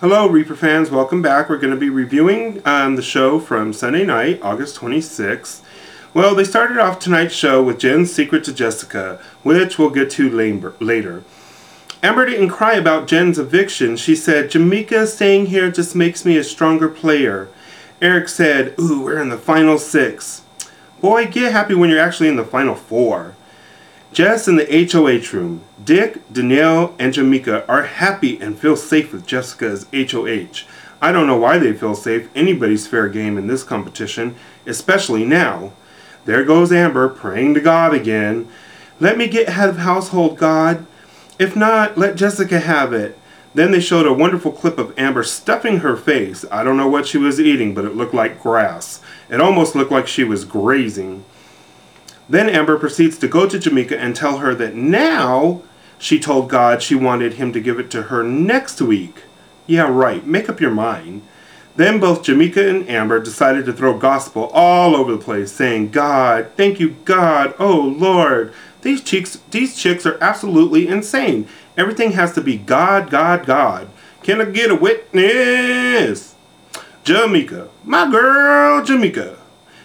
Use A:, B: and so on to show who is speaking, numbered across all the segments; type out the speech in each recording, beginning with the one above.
A: Hello, Reaper fans. Welcome back. We're going to be reviewing um, the show from Sunday night, August 26th. Well, they started off tonight's show with Jen's secret to Jessica, which we'll get to later. Amber didn't cry about Jen's eviction. She said, Jameka staying here just makes me a stronger player. Eric said, Ooh, we're in the final six. Boy, get happy when you're actually in the final four. Jess in the HOH room. Dick, Danielle, and Jameka are happy and feel safe with Jessica's HOH. I don't know why they feel safe. Anybody's fair game in this competition, especially now. There goes Amber praying to God again. Let me get head of household, God. If not, let Jessica have it. Then they showed a wonderful clip of Amber stuffing her face. I don't know what she was eating, but it looked like grass. It almost looked like she was grazing. Then Amber proceeds to go to Jameka and tell her that now she told God she wanted him to give it to her next week. Yeah, right. Make up your mind. Then both Jameka and Amber decided to throw gospel all over the place, saying, God, thank you, God, oh Lord. These chicks, these chicks are absolutely insane. Everything has to be God, God, God. Can I get a witness? Jameka, my girl Jamaica.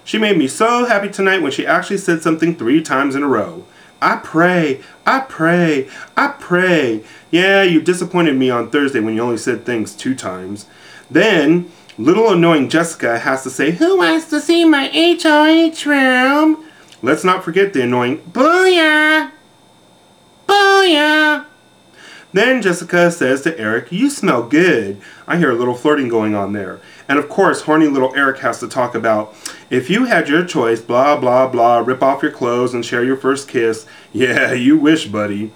A: She made me so happy tonight when she actually said something three times in a row. I pray, I pray, I pray. Yeah, you disappointed me on Thursday when you only said things two times. Then, little annoying Jessica has to say, Who wants to see my HOH room? Let's not forget the annoying Booyah! Booyah! Then Jessica says to Eric, You smell good. I hear a little flirting going on there. And of course, horny little Eric has to talk about if you had your choice, blah, blah, blah, rip off your clothes and share your first kiss. Yeah, you wish, buddy.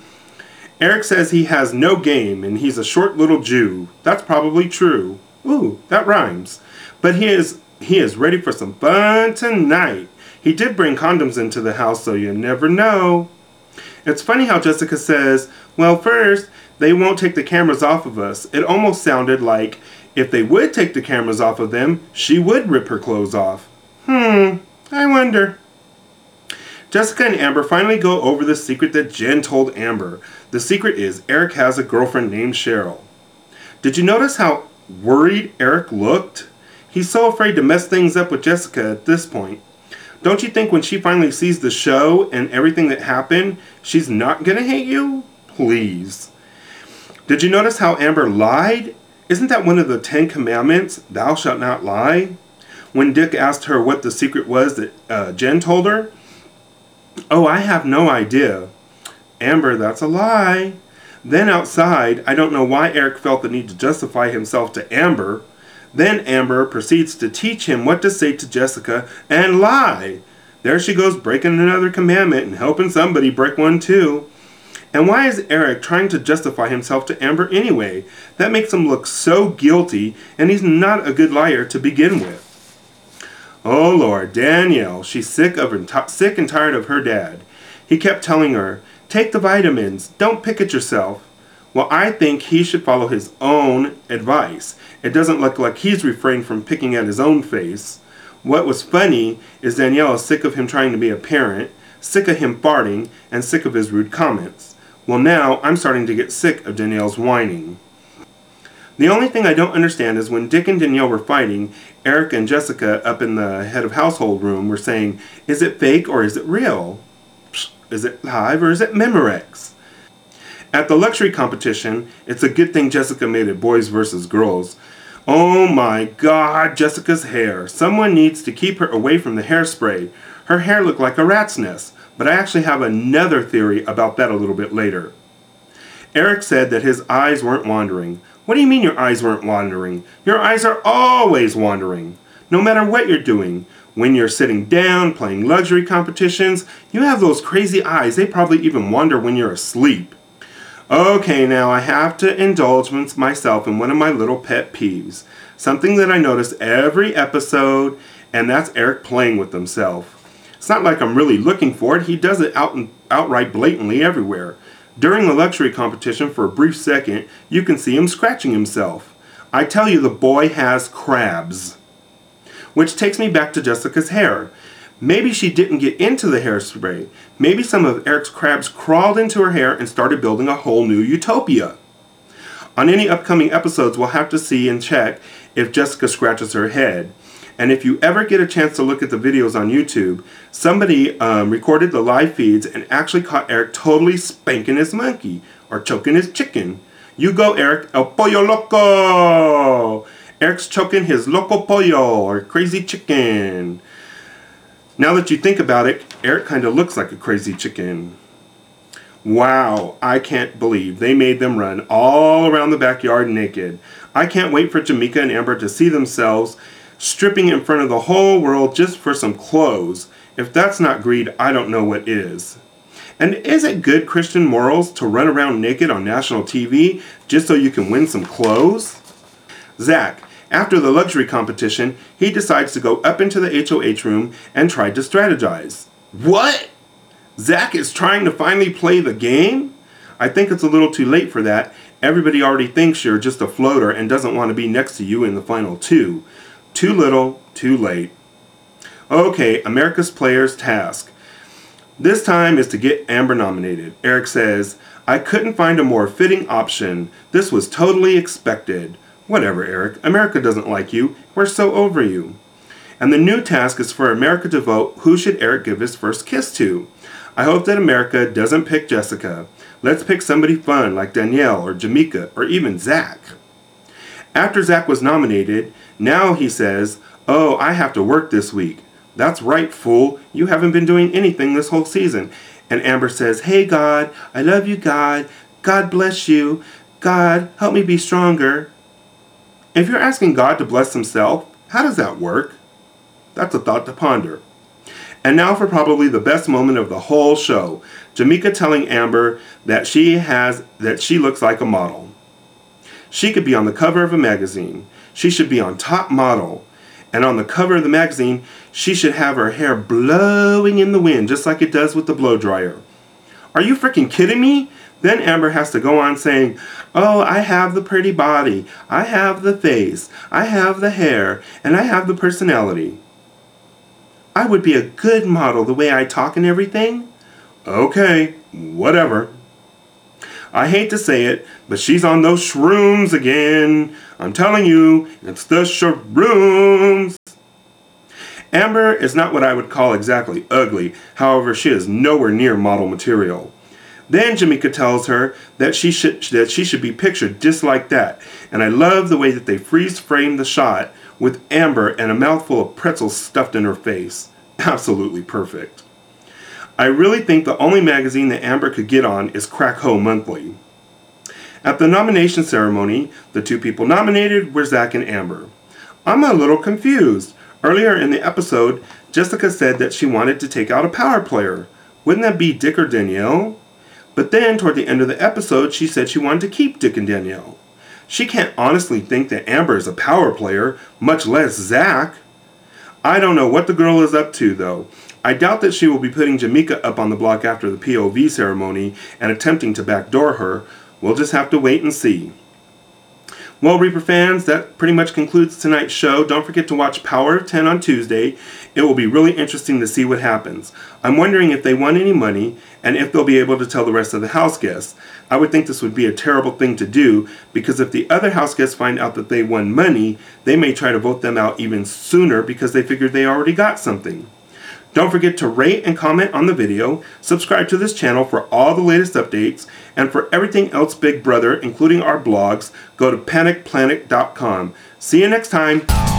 A: Eric says he has no game and he's a short little Jew. That's probably true. Ooh, that rhymes. But he is he is ready for some fun tonight. He did bring condoms into the house, so you never know. It's funny how Jessica says, well, first, they won't take the cameras off of us. It almost sounded like if they would take the cameras off of them, she would rip her clothes off. Hmm, I wonder. Jessica and Amber finally go over the secret that Jen told Amber. The secret is Eric has a girlfriend named Cheryl. Did you notice how worried Eric looked? He's so afraid to mess things up with Jessica at this point. Don't you think when she finally sees the show and everything that happened, she's not gonna hate you? Please. Did you notice how Amber lied? Isn't that one of the Ten Commandments? Thou shalt not lie? When Dick asked her what the secret was that uh, Jen told her, Oh, I have no idea. Amber, that's a lie. Then outside, I don't know why Eric felt the need to justify himself to Amber. Then Amber proceeds to teach him what to say to Jessica and lie. There she goes breaking another commandment and helping somebody break one too. And why is Eric trying to justify himself to Amber anyway? That makes him look so guilty, and he's not a good liar to begin with. Oh Lord, Danielle, she's sick of sick and tired of her dad. He kept telling her, "Take the vitamins. Don't pick at yourself." Well, I think he should follow his own advice. It doesn't look like he's refrained from picking at his own face. What was funny is Danielle is sick of him trying to be a parent, sick of him farting, and sick of his rude comments. Well, now I'm starting to get sick of Danielle's whining. The only thing I don't understand is when Dick and Danielle were fighting, Eric and Jessica up in the head of household room were saying, Is it fake or is it real? Is it live or is it Memorex? At the luxury competition, it's a good thing Jessica made it boys versus girls. Oh my god, Jessica's hair. Someone needs to keep her away from the hairspray. Her hair looked like a rat's nest. But I actually have another theory about that a little bit later. Eric said that his eyes weren't wandering. What do you mean your eyes weren't wandering? Your eyes are always wandering. No matter what you're doing. When you're sitting down, playing luxury competitions, you have those crazy eyes. They probably even wander when you're asleep. Okay, now I have to indulge myself in one of my little pet peeves. Something that I notice every episode, and that's Eric playing with himself. It's not like I'm really looking for it. He does it out and outright blatantly everywhere. During the luxury competition, for a brief second, you can see him scratching himself. I tell you, the boy has crabs. Which takes me back to Jessica's hair. Maybe she didn't get into the hairspray. Maybe some of Eric's crabs crawled into her hair and started building a whole new utopia. On any upcoming episodes, we'll have to see and check if Jessica scratches her head. And if you ever get a chance to look at the videos on YouTube, somebody um, recorded the live feeds and actually caught Eric totally spanking his monkey or choking his chicken. You go, Eric. El pollo loco! Eric's choking his loco pollo or crazy chicken. Now that you think about it, Eric kind of looks like a crazy chicken. Wow, I can't believe they made them run all around the backyard naked. I can't wait for Jameka and Amber to see themselves stripping in front of the whole world just for some clothes. If that's not greed, I don't know what is. And is it good Christian morals to run around naked on national TV just so you can win some clothes? Zach, after the luxury competition, he decides to go up into the HOH room and try to strategize. What? Zach is trying to finally play the game? I think it's a little too late for that. Everybody already thinks you're just a floater and doesn't want to be next to you in the final two. Too little, too late. Okay, America's Players task. This time is to get Amber nominated. Eric says, I couldn't find a more fitting option. This was totally expected. Whatever, Eric. America doesn't like you. We're so over you. And the new task is for America to vote who should Eric give his first kiss to. I hope that America doesn't pick Jessica. Let's pick somebody fun like Danielle or Jameka or even Zach. After Zach was nominated, now he says, Oh, I have to work this week. That's right, fool. You haven't been doing anything this whole season. And Amber says, Hey, God, I love you, God. God bless you. God, help me be stronger. If you're asking God to bless himself, how does that work? That's a thought to ponder. And now for probably the best moment of the whole show. Jameka telling Amber that she has that she looks like a model. She could be on the cover of a magazine. She should be on top model. And on the cover of the magazine, she should have her hair blowing in the wind, just like it does with the blow dryer. Are you freaking kidding me? Then Amber has to go on saying, Oh, I have the pretty body, I have the face, I have the hair, and I have the personality. I would be a good model the way I talk and everything. Okay, whatever. I hate to say it, but she's on those shrooms again. I'm telling you, it's the shrooms. Amber is not what I would call exactly ugly, however, she is nowhere near model material. Then Jameka tells her that she should that she should be pictured just like that, and I love the way that they freeze frame the shot with Amber and a mouthful of pretzels stuffed in her face. Absolutely perfect. I really think the only magazine that Amber could get on is Crack Ho Monthly. At the nomination ceremony, the two people nominated were Zach and Amber. I'm a little confused. Earlier in the episode, Jessica said that she wanted to take out a power player. Wouldn't that be Dick or Danielle? But then, toward the end of the episode, she said she wanted to keep Dick and Danielle. She can't honestly think that Amber is a power player, much less Zach. I don't know what the girl is up to, though. I doubt that she will be putting Jameka up on the block after the POV ceremony and attempting to backdoor her. We'll just have to wait and see. Well, Reaper fans, that pretty much concludes tonight's show. Don't forget to watch Power of 10 on Tuesday. It will be really interesting to see what happens. I'm wondering if they won any money and if they'll be able to tell the rest of the house guests. I would think this would be a terrible thing to do because if the other house guests find out that they won money, they may try to vote them out even sooner because they figured they already got something. Don't forget to rate and comment on the video, subscribe to this channel for all the latest updates, and for everything else Big Brother, including our blogs, go to panicplanet.com. See you next time.